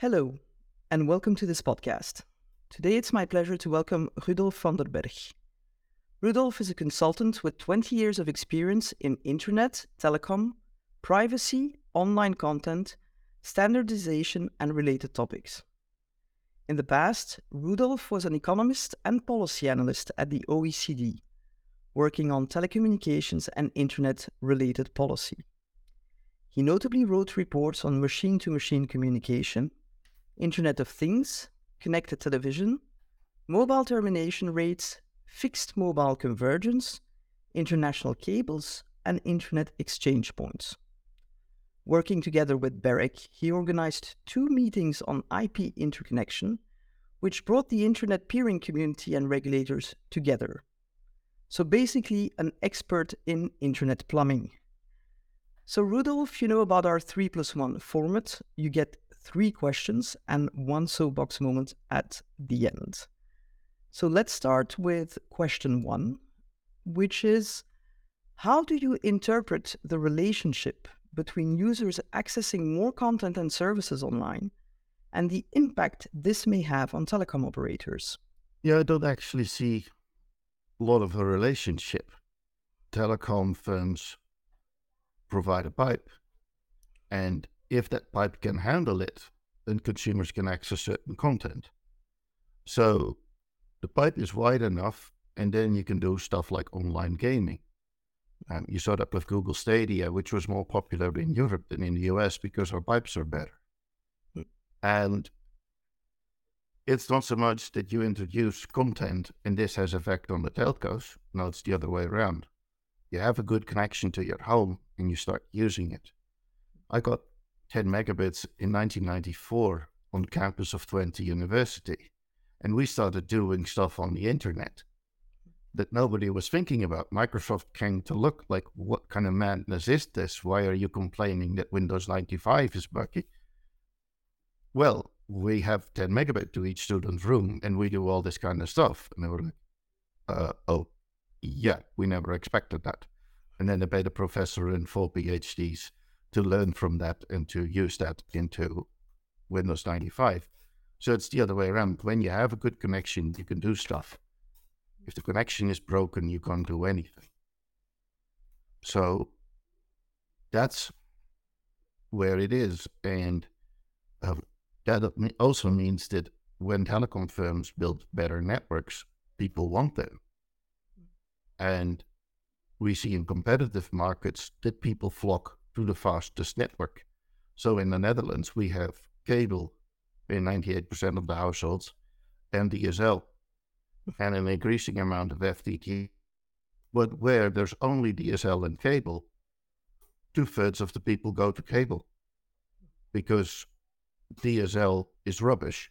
Hello, and welcome to this podcast. Today it's my pleasure to welcome Rudolf van der Berg. Rudolf is a consultant with 20 years of experience in internet, telecom, privacy, online content, standardization, and related topics. In the past, Rudolf was an economist and policy analyst at the OECD, working on telecommunications and internet related policy. He notably wrote reports on machine to machine communication Internet of Things, connected television, mobile termination rates, fixed mobile convergence, international cables, and internet exchange points. Working together with BEREC, he organized two meetings on IP interconnection, which brought the internet peering community and regulators together. So basically, an expert in internet plumbing. So, Rudolf, you know about our 3 plus 1 format. You get three questions and one soapbox moment at the end. So let's start with question one, which is How do you interpret the relationship between users accessing more content and services online and the impact this may have on telecom operators? Yeah, I don't actually see a lot of a relationship. Telecom firms provide a pipe, and if that pipe can handle it, then consumers can access certain content. So the pipe is wide enough, and then you can do stuff like online gaming. Um, you saw that with Google Stadia, which was more popular in Europe than in the US because our pipes are better. And it's not so much that you introduce content and this has effect on the telcos. No, it's the other way around. You have a good connection to your home and you start using it. I got 10 megabits in 1994 on campus of Twente University. And we started doing stuff on the internet that nobody was thinking about. Microsoft came to look like, what kind of madness is this? Why are you complaining that Windows 95 is buggy? Well, we have 10 megabit to each student's room and we do all this kind of stuff. And they were like, uh, oh, yeah, we never expected that. And then they paid a professor and four PhDs to learn from that and to use that into Windows 95. So it's the other way around. When you have a good connection, you can do stuff. If the connection is broken, you can't do anything. So that's where it is. And um, that also means that when telecom firms build better networks, people want them. And we see in competitive markets that people flock to the fastest network. So in the Netherlands, we have cable in 98% of the households and DSL and an increasing amount of FTTH. But where there's only DSL and cable, two thirds of the people go to cable because DSL is rubbish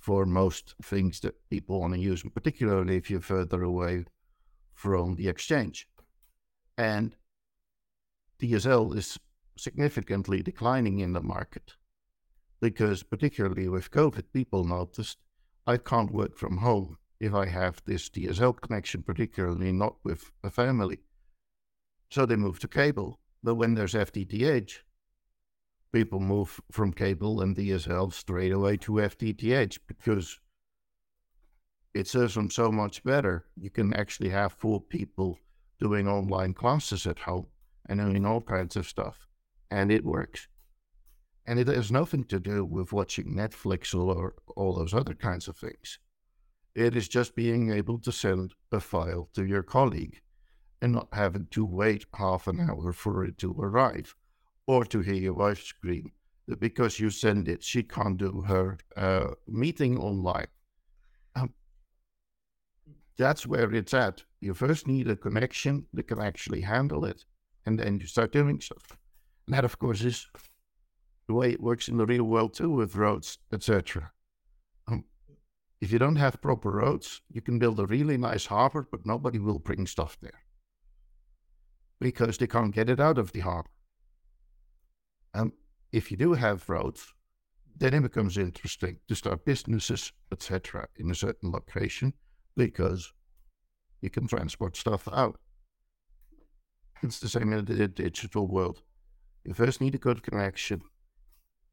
for most things that people want to use, particularly if you're further away from the exchange. And DSL is significantly declining in the market because, particularly with COVID, people noticed I can't work from home if I have this DSL connection, particularly not with a family. So they move to cable. But when there's FTTH, people move from cable and DSL straight away to FTTH because it serves them so much better. You can actually have four people doing online classes at home and doing all kinds of stuff, and it works. And it has nothing to do with watching Netflix or all those other kinds of things. It is just being able to send a file to your colleague and not having to wait half an hour for it to arrive or to hear your wife scream that because you send it, she can't do her uh, meeting online. Um, that's where it's at. You first need a connection that can actually handle it and then you start doing stuff. And that, of course, is the way it works in the real world too, with roads, etc. Um, if you don't have proper roads, you can build a really nice harbor, but nobody will bring stuff there because they can't get it out of the harbor. And if you do have roads, then it becomes interesting to start businesses, etc., in a certain location because you can transport stuff out. It's the same in the digital world. You first need a good connection.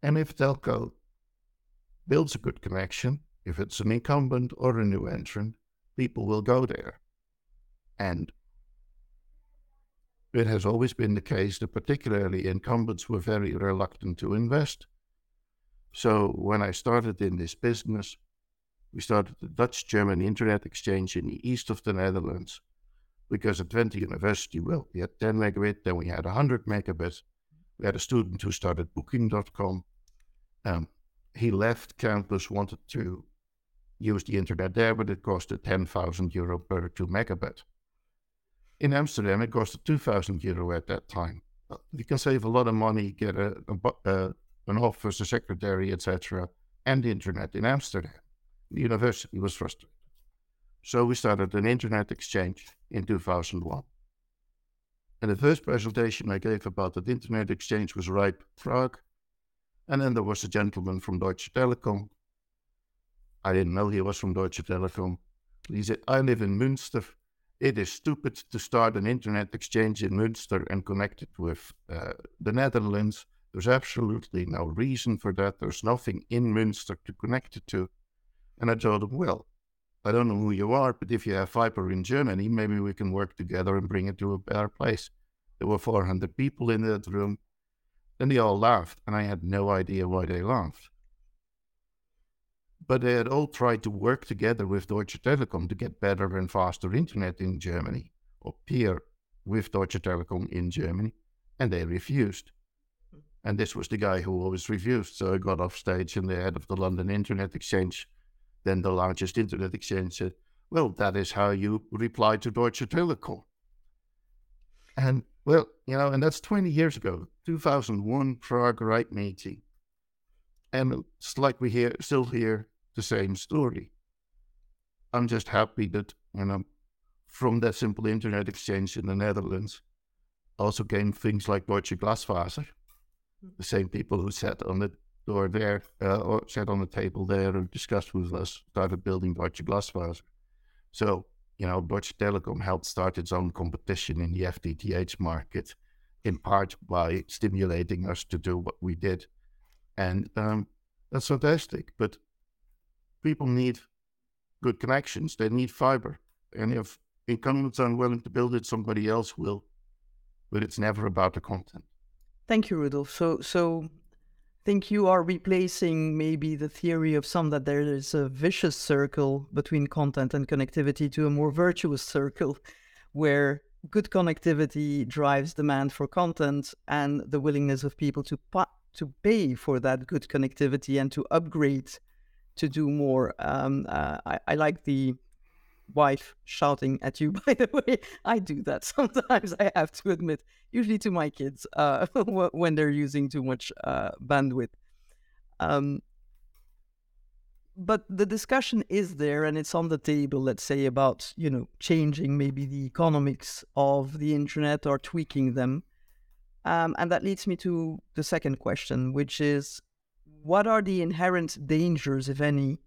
And if telco builds a good connection, if it's an incumbent or a new entrant, people will go there. And it has always been the case that particularly incumbents were very reluctant to invest. So when I started in this business, we started the Dutch German Internet Exchange in the east of the Netherlands because at Twente University, well, we had 10 megabit, then we had 100 megabit. We had a student who started Booking.com. Um, he left campus, wanted to use the internet there, but it costed 10,000 euro per 2 megabit. In Amsterdam, it costed 2,000 euro at that time. You can save a lot of money, get a, a, a an office, a secretary, etc., and the internet in Amsterdam. The university was frustrated. So we started an internet exchange in 2001. And the first presentation I gave about that internet exchange was RIPE Prague. And then there was a gentleman from Deutsche Telekom. I didn't know he was from Deutsche Telekom. He said, I live in Münster. It is stupid to start an internet exchange in Münster and connect it with uh, the Netherlands. There's absolutely no reason for that. There's nothing in Münster to connect it to. And I told him, well, I don't know who you are, but if you have fiber in Germany, maybe we can work together and bring it to a better place. There were 400 people in that room. And they all laughed, and I had no idea why they laughed. But they had all tried to work together with Deutsche Telekom to get better and faster internet in Germany, or peer with Deutsche Telekom in Germany, and they refused. And this was the guy who always refused. So I got off stage, and the head of the London Internet Exchange, then the largest internet exchange, said, Well, that is how you reply to Deutsche Telekom. And well, you know, and that's 20 years ago, 2001 Prague RIPE meeting. And it's like we hear, still hear the same story. I'm just happy that, you know, from that simple internet exchange in the Netherlands also came things like Deutsche Glasfaser. The same people who sat on the door there, uh, or sat on the table there and discussed with us, started building Deutsche Glasfaser. So, you know, Deutsche Telekom helped start its own competition in the FTTH market, in part by stimulating us to do what we did. And um, that's fantastic. But people need good connections. They need fiber. And if incumbents are unwilling to build it, somebody else will. But it's never about the content. Thank you, Rudolf. So, so think you are replacing maybe the theory of some that there is a vicious circle between content and connectivity to a more virtuous circle where good connectivity drives demand for content and the willingness of people to to pay for that good connectivity and to upgrade to do more. Um, uh, I, I, like the wife shouting at you, by the way. I do that sometimes, I have to admit, usually to my kids uh, when they're using too much uh, bandwidth. Um, but the discussion is there and it's on the table let's say about you know changing maybe the economics of the internet or tweaking them um, and that leads me to the second question which is what are the inherent dangers, if any,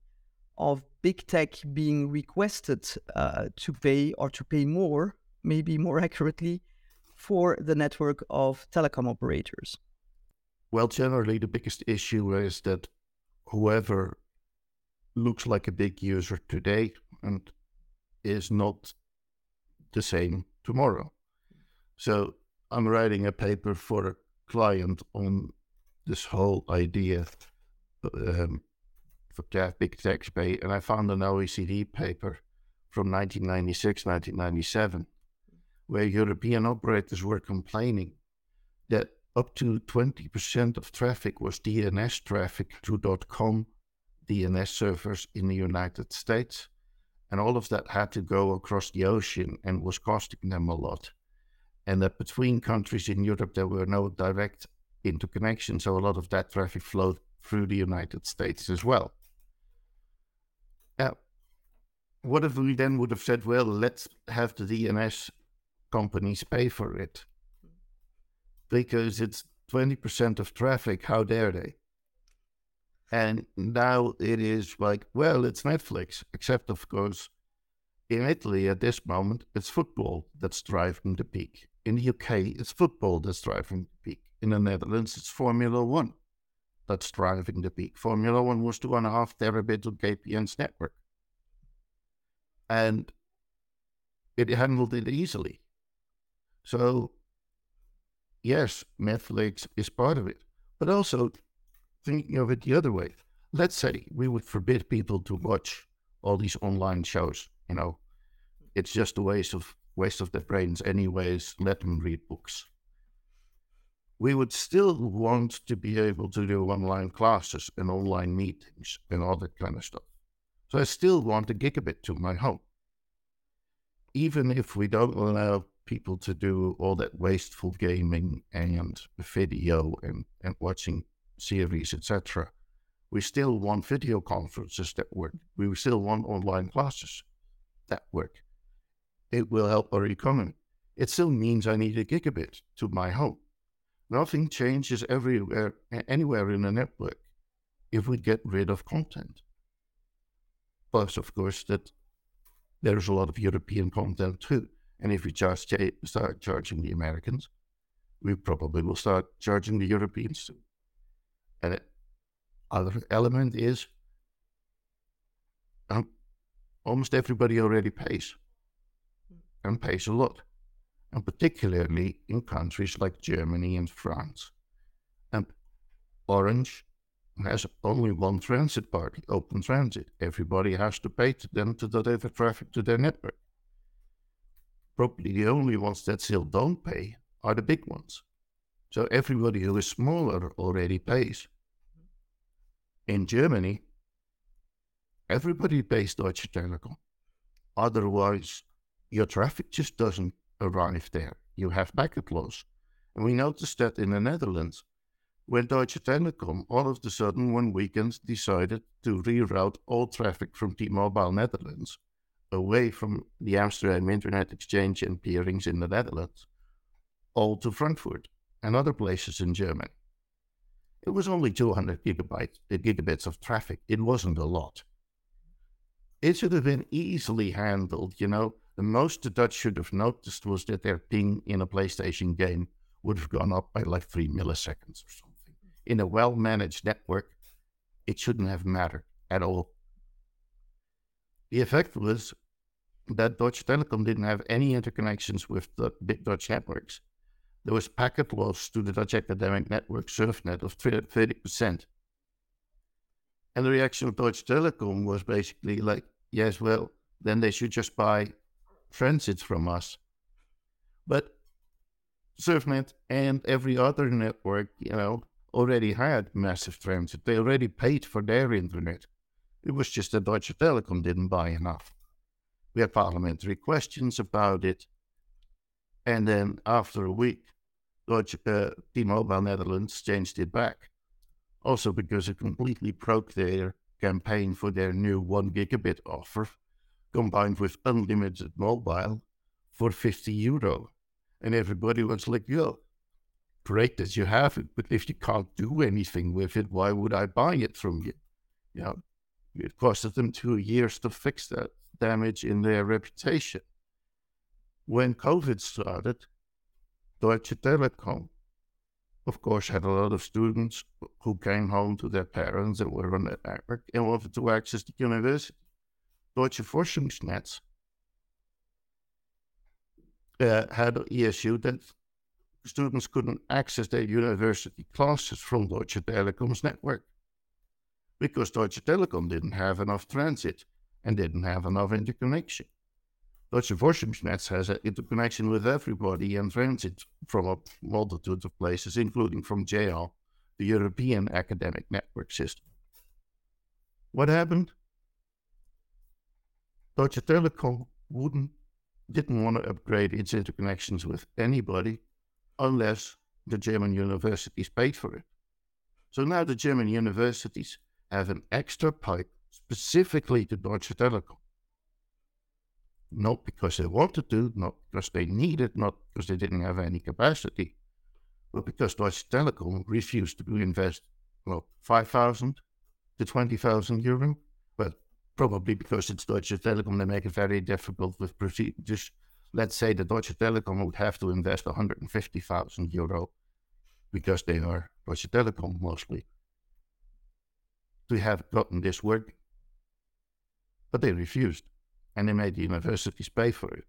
of big tech being requested uh, to pay or to pay more, maybe more accurately, for the network of telecom operators? Well, generally, the biggest issue is that whoever looks like a big user today and is not the same tomorrow. So I'm writing a paper for a client on this whole idea um, for big tech pay, and I found an OECD paper from 1996, 1997, where European operators were complaining that up to 20% of traffic was DNS traffic to .com DNS servers in the United States. And all of that had to go across the ocean and was costing them a lot. And that between countries in Europe, there were no direct interconnection. So a lot of that traffic flowed through the United States as well. Now, what if we then would have said, well, let's have the DNS companies pay for it? Because it's 20% of traffic, how dare they? And now it is like, well, it's Netflix, except of course, in Italy at this moment, it's football that's driving the peak. In the UK, it's football that's driving the peak. In the Netherlands, it's Formula One. that's driving the peak. Formula One was two and a half terabit on KPN's network. And it handled it easily. So, yes, Netflix is part of it. But also, thinking of it the other way, let's say we would forbid people to watch all these online shows. You know, it's just a waste of waste of their brains, anyways. Let them read books. We would still want to be able to do online classes and online meetings and all that kind of stuff. So I still want a gigabit to my home. Even if we don't allow people to do all that wasteful gaming and video and, and watching series, etc. We still want video conferences that work. We still want online classes that work. It will help our economy. It still means I need a gigabit to my home. Nothing changes everywhere, anywhere in the network if we get rid of content. Plus, of course, that there's a lot of European content too. And if we just start charging the Americans, we probably will start charging the Europeans too. And other element is um, almost everybody already pays and pays a lot, and particularly in countries like Germany and France. And Orange has only one transit party, open transit. Everybody has to pay to them to deliver traffic to their network. Probably the only ones that still don't pay are the big ones. So everybody who is smaller already pays. In Germany, everybody pays Deutsche Telekom. Otherwise, your traffic just doesn't arrive there. You have packet loss. And we noticed that in the Netherlands, when Deutsche Telekom all of a sudden one weekend decided to reroute all traffic from T-Mobile Netherlands away from the Amsterdam Internet Exchange and peerings in the Netherlands, all to Frankfurt and other places in Germany. It was only 200 gigabytes, uh, gigabits of traffic. It wasn't a lot. It should have been easily handled. You know, the most the Dutch should have noticed was that their ping in a PlayStation game would have gone up by like three milliseconds or something. In a well managed network, it shouldn't have mattered at all. The effect was that Deutsche Telekom didn't have any interconnections with the big Dutch networks there was packet loss to the Dutch academic network SurfNet of 30%. And the reaction of Deutsche Telekom was basically like, yes, well, then they should just buy transits from us. But SurfNet and every other network, you know, already had massive transit. They already paid for their internet. It was just that Deutsche Telekom didn't buy enough. We had parliamentary questions about it. And then after a week, Deutsche uh, T-Mobile Netherlands changed it back. Also because it completely broke their campaign for their new one gigabit offer, combined with unlimited mobile for 50 euro. And everybody was like, yo, great that you have it, but if you can't do anything with it, why would I buy it from you? You know, it costed them two years to fix that damage in their reputation. When COVID started, Deutsche Telekom, of course, had a lot of students who came home to their parents and were on the network and wanted to access the university. Deutsche Forschungsnetz uh, had an issue that students couldn't access their university classes from Deutsche Telekom's network because Deutsche Telekom didn't have enough transit and didn't have enough interconnection. Deutsche Forschungsnetz has an interconnection with everybody and transit from a multitude of places, including from JAL, the European academic network system. What happened? Deutsche Telekom wouldn't, didn't want to upgrade its interconnections with anybody unless the German universities paid for it. So now the German universities have an extra pipe specifically to Deutsche Telekom not because they wanted to, not because they needed, not because they didn't have any capacity, but because Deutsche Telekom refused to invest, well, 5,000 to 20,000 euro. But probably because it's Deutsche Telekom, they make it very difficult with procedures. Let's say the Deutsche Telekom would have to invest 150,000 euro because they are Deutsche Telekom mostly. to have gotten this work. But they refused, and they made the universities pay for it.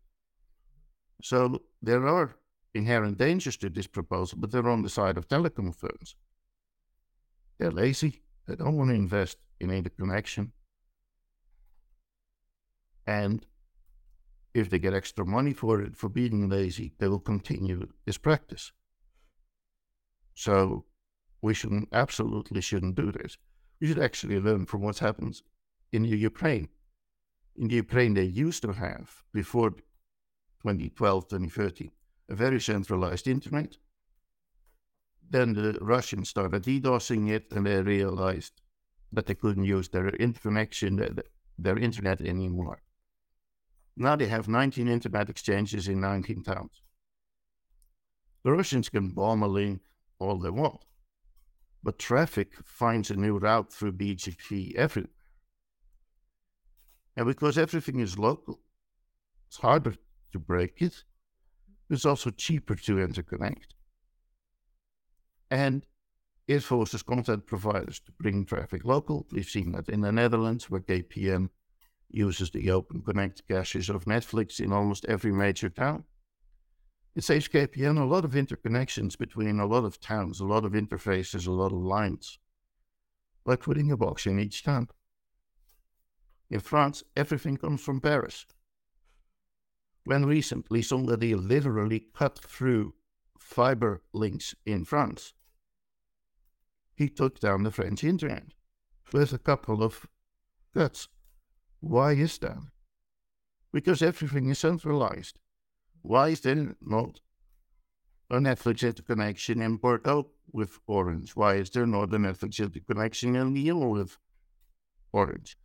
So there are inherent dangers to this proposal, but they're on the side of telecom firms. They're lazy. They don't want to invest in interconnection. And if they get extra money for it, for being lazy, they will continue this practice. So we shouldn't, absolutely shouldn't do this. We should actually learn from what happens in Ukraine. In the Ukraine, they used to have, before 2012, 2013, a very centralized internet. Then the Russians started DDoSing it and they realized that they couldn't use their interconnection, their internet anymore. Now they have 19 internet exchanges in 19 towns. The Russians can bomb a link all they want, but traffic finds a new route through BGP everywhere. And because everything is local, it's harder to break it. It's also cheaper to interconnect. And it forces content providers to bring traffic local. We've seen that in the Netherlands, where KPN uses the Open Connect caches of Netflix in almost every major town. It saves KPN a lot of interconnections between a lot of towns, a lot of interfaces, a lot of lines, by putting a box in each town. In France, everything comes from Paris. When recently somebody literally cut through fiber links in France, he took down the French internet with a couple of cuts. Why is that? Because everything is centralized. Why is there not a Netflix interconnection in Bordeaux with Orange? Why is there not a Netflix interconnection in Lyon with Orange?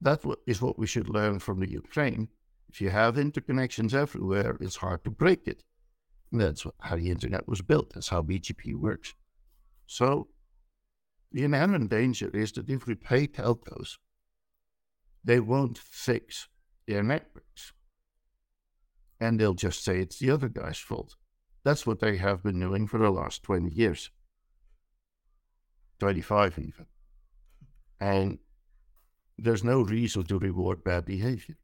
That is what we should learn from the Ukraine. If you have interconnections everywhere, it's hard to break it. That's how the internet was built. That's how BGP works. So the inherent danger is that if we pay telcos, they won't fix their networks. And they'll just say it's the other guy's fault. That's what they have been doing for the last 20 years, 25 even. And there's no reason to reward bad behavior.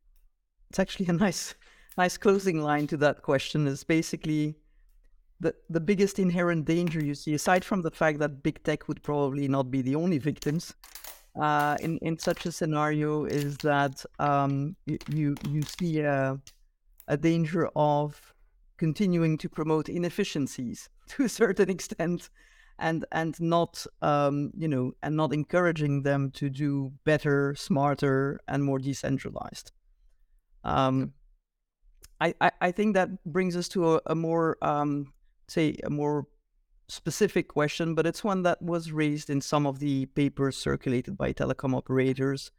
It's actually a nice, nice closing line to that question. Is basically the the biggest inherent danger you see, aside from the fact that big tech would probably not be the only victims uh, in in such a scenario, is that um, you, you see a, a danger of continuing to promote inefficiencies to a certain extent and and not um, you know and not encouraging them to do better, smarter, and more decentralized. Um, I, I, I think that brings us to a, a more um, say a more specific question, but it's one that was raised in some of the papers circulated by telecom operators.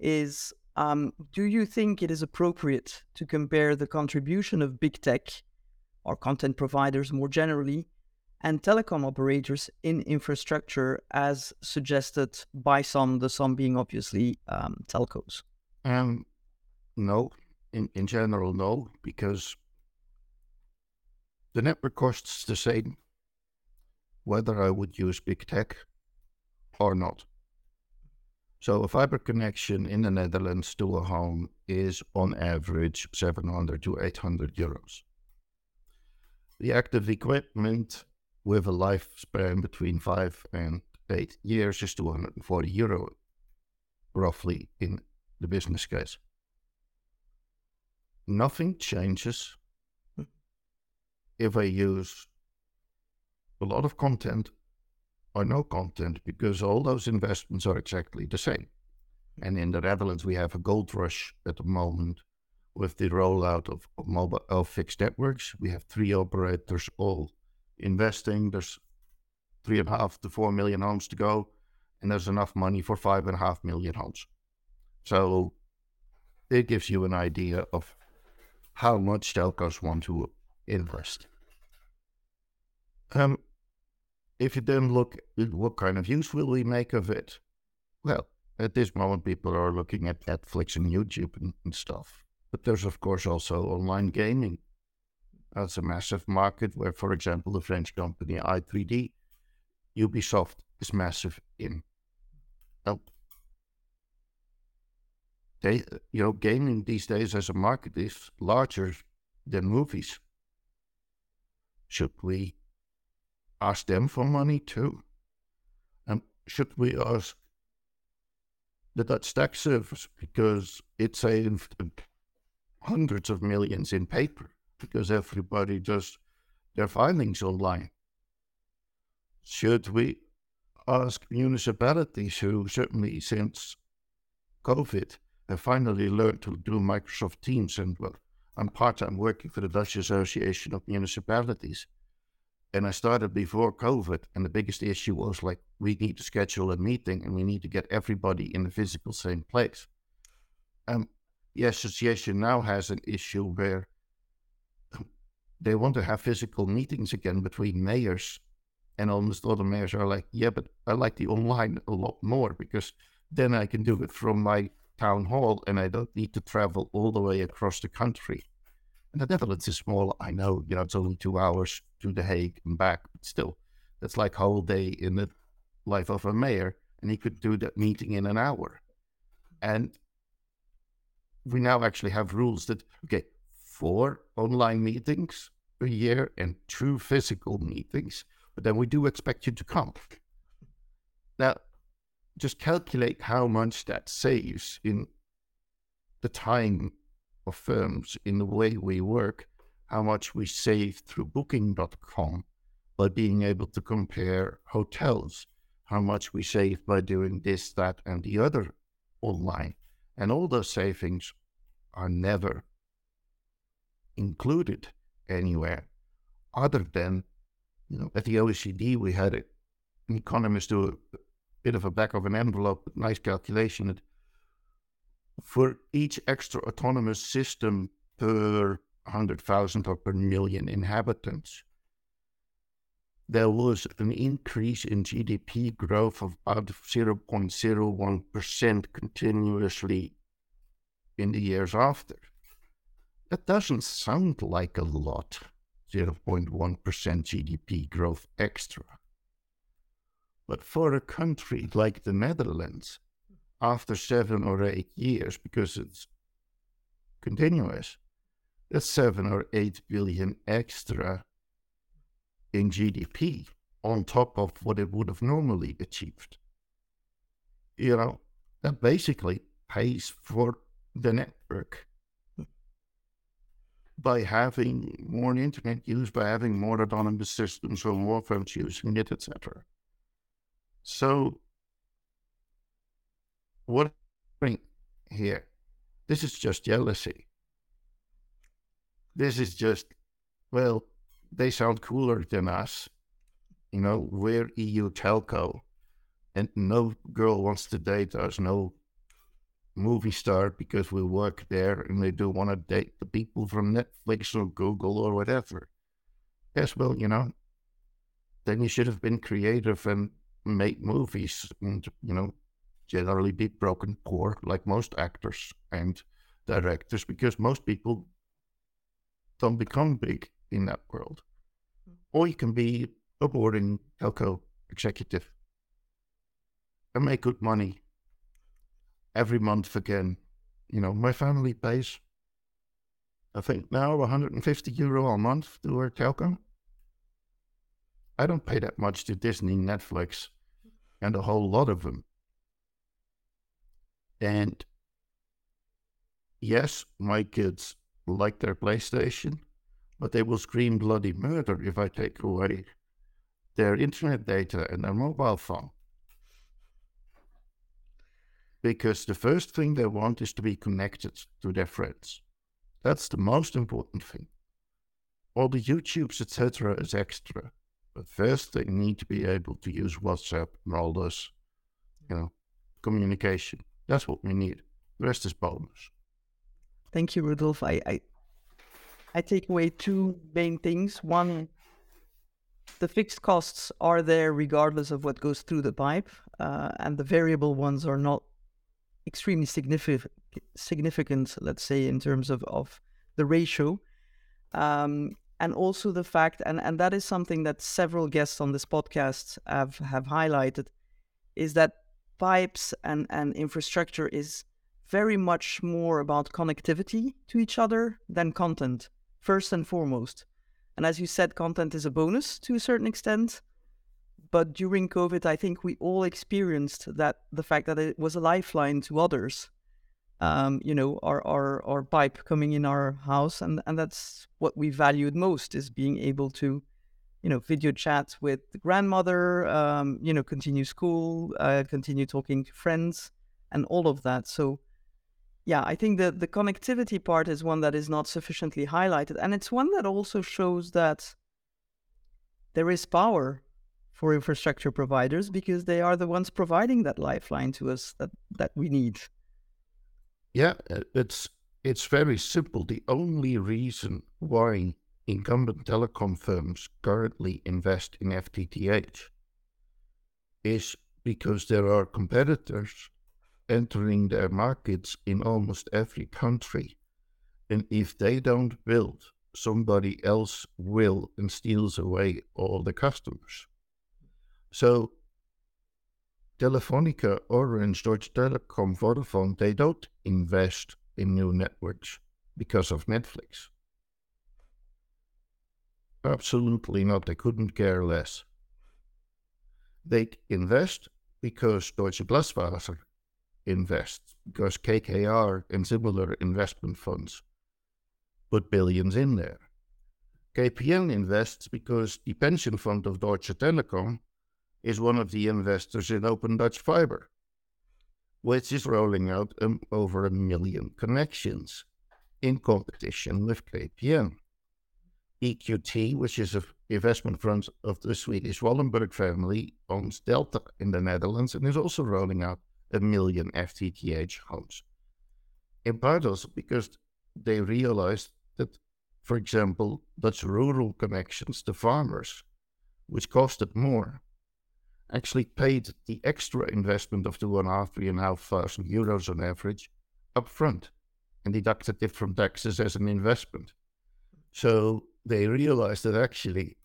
Is um, do you think it is appropriate to compare the contribution of big tech or content providers more generally and telecom operators in infrastructure as suggested by some, the some being obviously um, telcos? Um, no, in, in general, no, because the network costs the same whether I would use big tech or not. So a fiber connection in the Netherlands to a home is on average 700 to 800 euros. The active equipment with a lifespan between five and eight years is 240 euro, roughly in the business case. Nothing changes if I use a lot of content or no content because all those investments are exactly the same. And in the Netherlands, we have a gold rush at the moment with the rollout of, of mobile of fixed networks. We have three operators all investing. There's three and a half to four million homes to go, and there's enough money for five and a half million homes. So it gives you an idea of how much telcos want to invest. Um, if you then look at what kind of use will we make of it, well, at this moment people are looking at Netflix and YouTube and, and stuff. But there's of course also online gaming that's a massive market where, for example, the French company i3D, Ubisoft is massive in. Well, they, you know, gaming these days as a market is larger than movies. Should we ask them for money too? And should we ask the Dutch tax service because it saved hundreds of millions in paper because everybody does their filings online? Should we ask municipalities who certainly since COVID have finally learned to do Microsoft Teams and well, I'm part-time working for the Dutch Association of Municipalities. And I started before COVID, and the biggest issue was like we need to schedule a meeting and we need to get everybody in the physical same place. Um, the association now has an issue where they want to have physical meetings again between mayors, and almost all the mayors are like, "Yeah, but I like the online a lot more because then I can do it from my town hall and I don't need to travel all the way across the country." And the Netherlands is small. I know, you know, it's only two hours to The Hague and back, but still, that's like a whole day in the life of a mayor, and he could do that meeting in an hour. And we now actually have rules that okay, four online meetings a year and two physical meetings, but then we do expect you to come. Now, just calculate how much that saves in the time of firms in the way we work, how much we save through booking.com by being able to compare hotels, how much we save by doing this, that, and the other online. And all those savings are never included anywhere other than, you know, at the OECD, we had an economist do a bit of a back of an envelope, nice calculation that for each extra autonomous system per 100,000 or per million inhabitants, there was an increase in GDP growth of about 0.01% continuously in the years after. That doesn't sound like a lot, 0.1% GDP growth extra. But for a country like the Netherlands, after seven or eight years, because it's continuous, that's seven or eight billion extra in GDP on top of what it would have normally achieved. You know, that basically pays for the network by having more internet use, by having more autonomous systems or more phones using it, etc. So what here? This is just jealousy. This is just, well, they sound cooler than us. You know, we're EU telco, and no girl wants to date us, no movie star because we work there and they don't want to date the people from Netflix or Google or whatever. Yes, well, you know, then you should have been creative and made movies and, you know, generally be broken poor, like most actors and directors, because most people don't become big in that world. Hmm. Or you can be a boring telco executive and make good money every month again. You know, my family pays, I think now 150 euro a month to our telco. I don't pay that much to Disney, Netflix, and a whole lot of them. And yes, my kids like their PlayStation, but they will scream bloody murder if I take away their internet data and their mobile phone. Because the first thing they want is to be connected to their friends. That's the most important thing. All the YouTubes, etc., is extra. But first, they need to be able to use WhatsApp and all this, you know, communication. That's what we need. The rest is bonus. Thank you, Rudolf. I, I, I take away two main things. One, the fixed costs are there regardless of what goes through the pipe, uh, and the variable ones are not extremely significant. Significant, let's say, in terms of of the ratio. Um, and also the fact, and, and that is something that several guests on this podcast have, have highlighted, is that pipes and, and infrastructure is very much more about connectivity to each other than content, first and foremost. And as you said, content is a bonus to a certain extent. But during COVID, I think we all experienced that the fact that it was a lifeline to others um, you know, our, our, our pipe coming in our house. And, and that's what we valued most is being able to, you know, video chat with the grandmother, um, you know, continue school, uh, continue talking to friends and all of that. So, yeah, I think that the connectivity part is one that is not sufficiently highlighted. And it's one that also shows that there is power for infrastructure providers because they are the ones providing that lifeline to us that, that we need. Yeah, uh, it's it's very simple. The only reason why incumbent telecom firms currently invest in FTTH is because there are competitors entering their markets in almost every country. And if they don't build, somebody else will and steals away all the customers. So Telefonica, Orange, Deutsche Telekom, Vodafone, they don't invest in new networks because of Netflix. Absolutely not. They couldn't care less. They invest because Deutsche Glasfaser invests, because KKR and similar investment funds put billions in there. KPN invests because the pension fund of Deutsche Telekom is one of the investors in Open Dutch Fiber, which is rolling out um, over a million connections in competition with KPN. EQT, which is an investment fund of the Swedish Wallenberg family, owns Delta in the Netherlands and is also rolling out a million FTTH homes. In part also because they realized that, for example, Dutch rural connections to farmers, which costed more, actually paid the extra investment of two and a half, three and a half thousand euros on average up front and deducted it from taxes as an investment. So they realized that actually,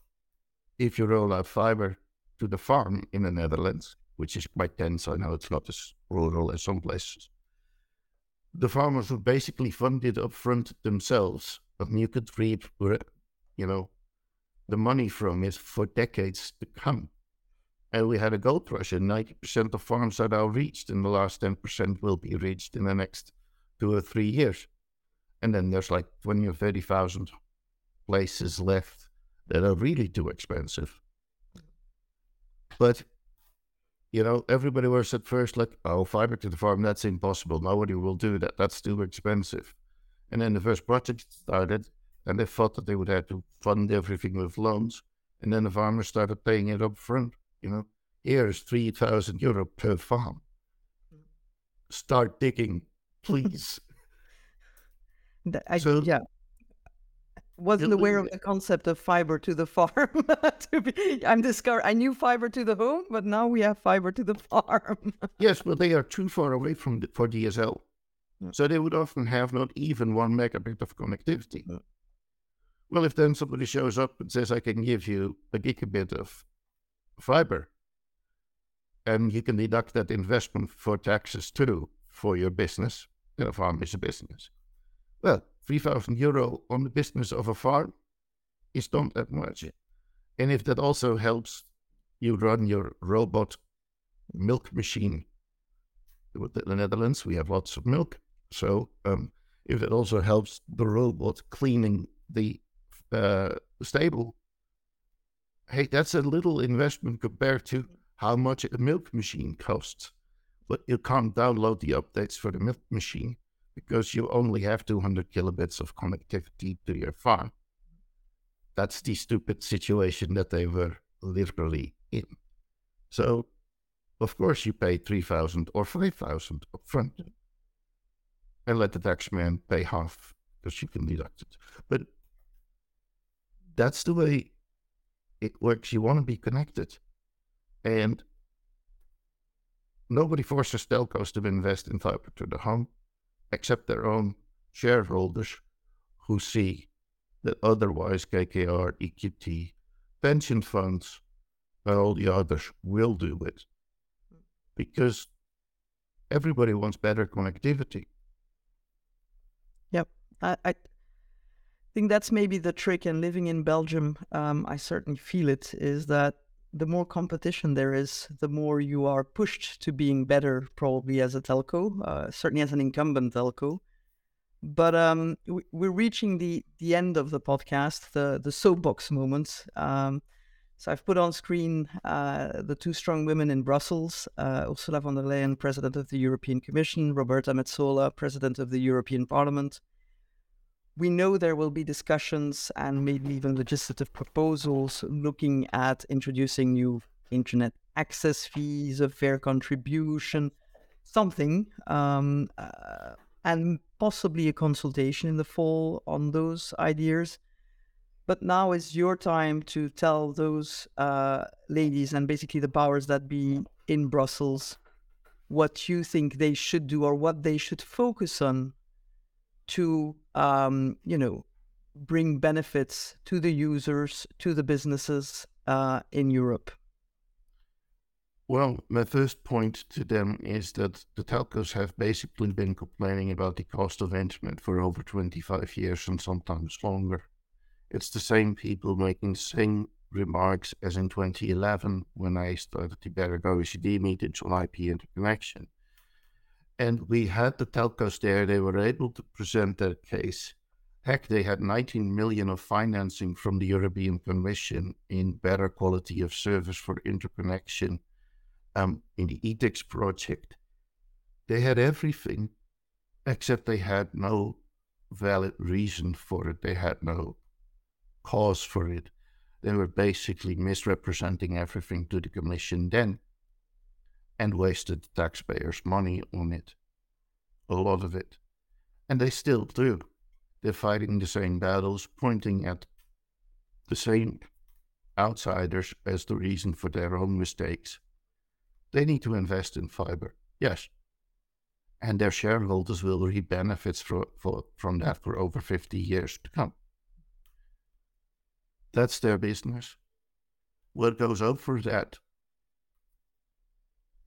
if you roll out fiber to the farm in the Netherlands, which is quite dense, I know it's not as rural as some places, the farmers would basically fund it up front themselves, but you could reap, you know, the money from it for decades to come. And we had a gold rush, and 90% of farms are now reached, and the last 10% will be reached in the next two or three years. And then there's like 20 or 30,000 places left that are really too expensive. But, you know, everybody was at first like, oh, fiber to the farm, that's impossible. Nobody will do that. That's too expensive. And then the first project started, and they thought that they would have to fund everything with loans. And then the farmers started paying it up front. You know, here's 3,000 euro per farm. Start digging, please. I, so, yeah. Wasn't aware of the concept of fiber to the farm. to be, I'm discover. I knew fiber to the home, but now we have fiber to the farm. yes, but they are too far away from the, for DSL, yeah. so they would often have not even one megabit of connectivity. Yeah. Well, if then somebody shows up and says, "I can give you a gigabit of fiber. And you can deduct that investment for taxes too for your business. a farm is a business. Well, 3,000 euro on the business of a farm is not that much. And if that also helps you run your robot milk machine, with the Netherlands, we have lots of milk. So um, if it also helps the robot cleaning the uh, stable, hey, that's a little investment compared to how much a milk machine costs. But you can't download the updates for the milk machine because you only have 200 kilobits of connectivity to your farm. That's the stupid situation that they were literally in. So, of course, you pay 3,000 or 5,000 upfront and let the taxman pay half because you can deduct it. But that's the way it works. You want to be connected. And nobody forces telcos to invest in fiber to the home except their own shareholders who see that otherwise KKR, EQT, pension funds, and all the others will do it. Because everybody wants better connectivity. Yep. I, I think that's maybe the trick. And living in Belgium, um, I certainly feel it is that the more competition there is, the more you are pushed to being better, probably as a telco, uh, certainly as an incumbent telco. But um, we're reaching the the end of the podcast, the the soapbox moment. Um, so I've put on screen uh, the two strong women in Brussels: uh, Ursula von der Leyen, President of the European Commission; Roberta Metsola, President of the European Parliament. We know there will be discussions and maybe even legislative proposals looking at introducing new internet access fees, a fair contribution, something. Um, uh, and possibly a consultation in the fall on those ideas. But now is your time to tell those uh, ladies and basically the powers that be in Brussels what you think they should do or what they should focus on to, um, you know, bring benefits to the users, to the businesses uh, in Europe. Well, my first point to them is that the telcos have basically been complaining about the cost of internet for over 25 years and sometimes longer. It's the same people making the same remarks as in 2011 when I started the BEREC OECD meetings on IP interconnection. And we had the telcos there, they were able to present their case. Heck, they had 19 million of financing from the European Commission in better quality of service for interconnection um, in the ETICS project, they had everything except they had no valid reason for it. They had no cause for it. They were basically misrepresenting everything to the commission then and wasted taxpayers' money on it. A lot of it. And they still do. They're fighting the same battles, pointing at the same outsiders as the reason for their own mistakes. They need to invest in fiber, yes. And their shareholders will reap benefits for, for, from that for over 50 years to come. That's their business. What goes over that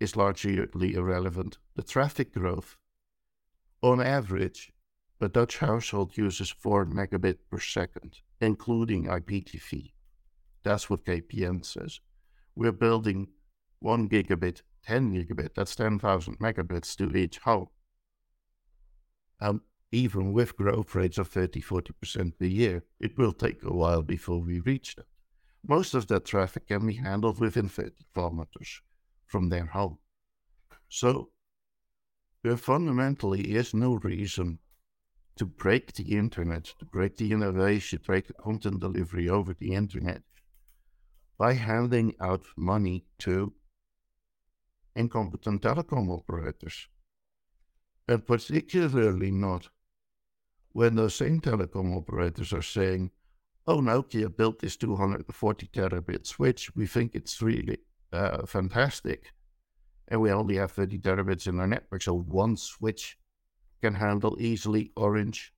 is largely irrelevant. The traffic growth, on average, a Dutch household uses 4 megabit per second, including IPTV. That's what KPN says. We're building 1 gigabit, 10 gigabit, that's 10,000 megabits to each home. Um, even with growth rates of 30, 40% per year, it will take a while before we reach that. Most of that traffic can be handled within 30 kilometers from their home. So, there fundamentally is no reason to break the internet, to break the innovation, to break the content delivery over the internet by handing out money to incompetent telecom operators. And particularly not when those same telecom operators are saying, oh, Nokia built this 240 terabit switch. We think it's really uh, fantastic. And we only have 30 terabits in our network. So one switch can handle easily Orange,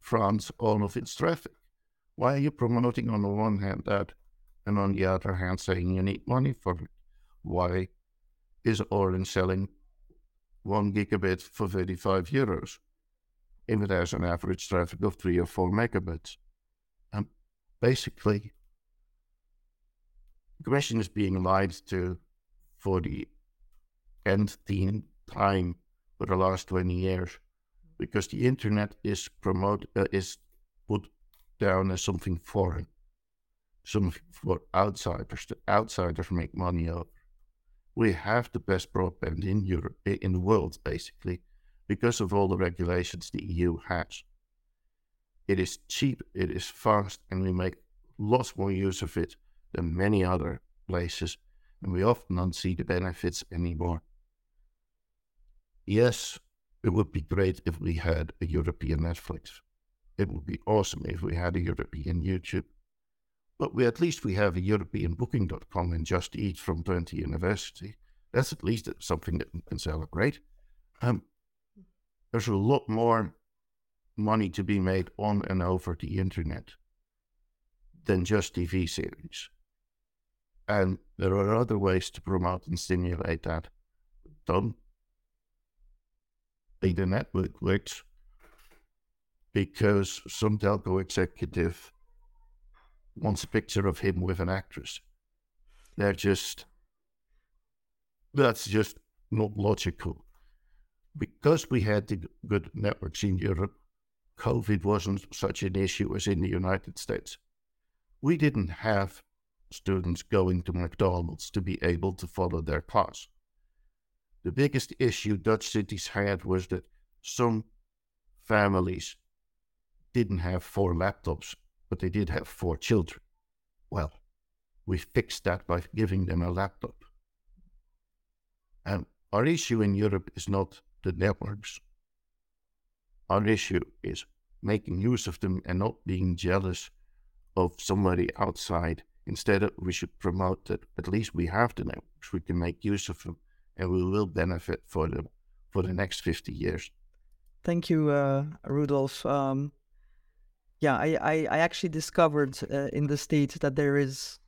France, all of its traffic. Why are you promoting on the one hand that and on the other hand saying you need money for it? Why is Orange selling one gigabit for 35 euros if it has an average traffic of three or four megabits. And basically, question is being lied to for the nth time for the last 20 years because the internet is promoted, uh, is put down as something foreign, something for outsiders. The outsiders make money we have the best broadband in Europe, in the world, basically, because of all the regulations the EU has. It is cheap, it is fast, and we make lots more use of it than many other places, and we often don't see the benefits anymore. Yes, it would be great if we had a European Netflix. It would be awesome if we had a European YouTube. But we at least we have a European booking.com and Just Eat from Twente University. That's at least something that we can celebrate. Um, there's a lot more money to be made on and over the internet. than just TV series. And there are other ways to promote and stimulate that. Don't think the network works because some telco executive wants a picture of him with an actress. They're just, that's just not logical. Because we had the good networks in Europe, COVID wasn't such an issue as in the United States. We didn't have students going to McDonald's to be able to follow their class. The biggest issue Dutch cities had was that some families didn't have four laptops, but they did have four children. Well, we fixed that by giving them a laptop. And our issue in Europe is not the networks. Our issue is making use of them and not being jealous of somebody outside. Instead, we should promote that at least we have the networks, we can make use of them, and we will benefit for them for the next 50 years. Thank you, uh, Rudolf. Um, yeah, I, I, I, actually discovered uh, in the States that there is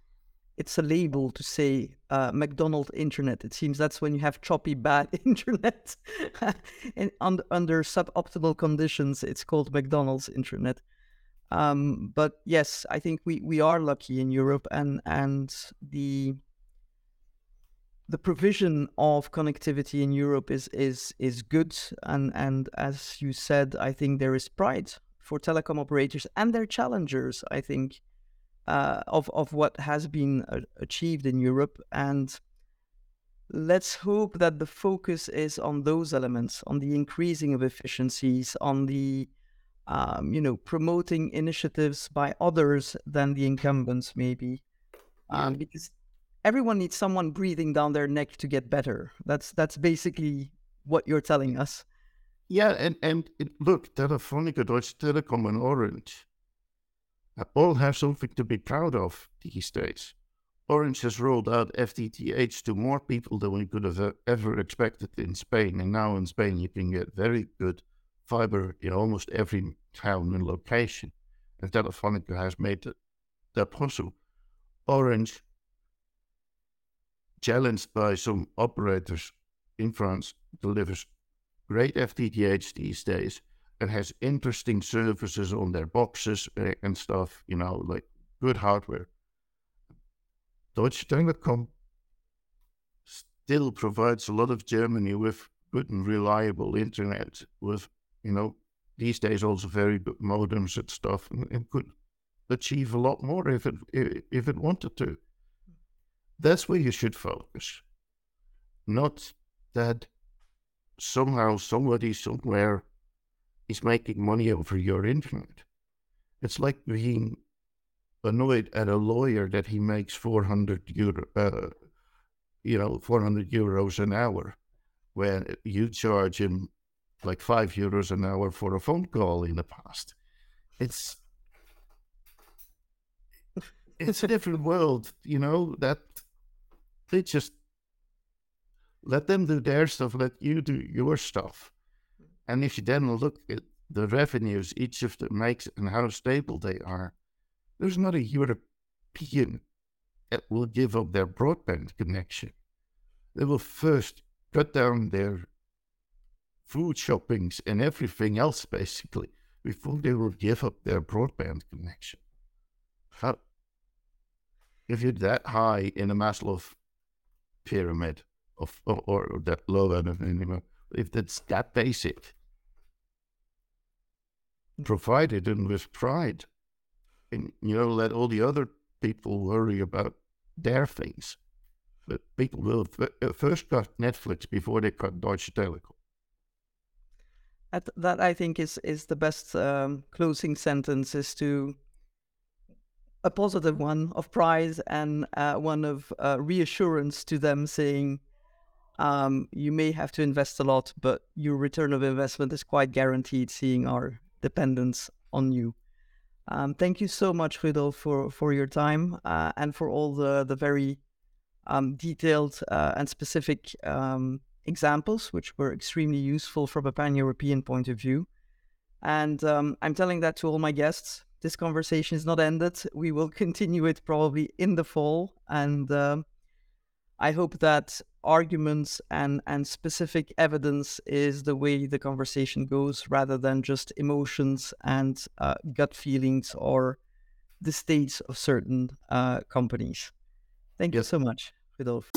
it's a label to say uh, McDonald internet. It seems that's when you have choppy, bad internet, and under, under suboptimal conditions, it's called McDonald's internet. Um, but yes, I think we, we are lucky in Europe, and and the the provision of connectivity in Europe is is is good, and and as you said, I think there is pride for telecom operators and their challengers. I think uh, of of what has been uh, achieved in Europe, and let's hope that the focus is on those elements, on the increasing of efficiencies, on the um, you know promoting initiatives by others than the incumbents, maybe, um, because everyone needs someone breathing down their neck to get better. That's that's basically what you're telling us. Yeah, and and it, look, Telefonica, Deutsche Telekom, and Orange all have something to be proud of these days. Orange has rolled out FTTH to more people than we could have ever expected in Spain. And now in Spain, you can get very good fiber in almost every town and location. And Telefonica has made that, that possible. Orange, challenged by some operators in France, delivers great FTTH these days and has interesting services on their boxes uh, and stuff, you know, like good hardware. Deutsche Telekom still provides a lot of Germany with good and reliable internet, with, you know, these days also very good modems and stuff, and, and could achieve a lot more if it if it wanted to. That's where you should focus, not that somehow somebody somewhere is making money over your internet. It's like being annoyed at a lawyer that he makes 400 euro, uh, you know, 400 euros an hour when you charge him like five euros an hour for a phone call in the past. It's it's a different world, you know, that they just let them do their stuff, let you do your stuff. And if you then look at the revenues each of them makes and how stable they are, there's not a European that will give up their broadband connection. They will first cut down their food shoppings and everything else, basically, before they will give up their broadband connection. How, if you're that high in a Maslow pyramid of, or, or that low anymore, if that's that basic, provided and with pride, and you know, let all the other people worry about their things. But people will f- uh, first cut Netflix before they cut Deutsche Telekom. That, that I think is is the best um, closing sentence is to a positive one of pride and uh, one of uh, reassurance to them saying um, you may have to invest a lot, but your return of investment is quite guaranteed, seeing our dependence on you. Um, thank you so much, Rudolf, for, for your time uh, and for all the, the very um, detailed uh, and specific um, examples, which were extremely useful from a pan European point of view. And um, I'm telling that to all my guests. this conversation is not ended. We will continue it probably in the fall, and um, I hope that arguments and and specific evidence is the way the conversation goes, rather than just emotions and uh, gut feelings or the states of certain uh, companies. Thank you so much, Rudolf.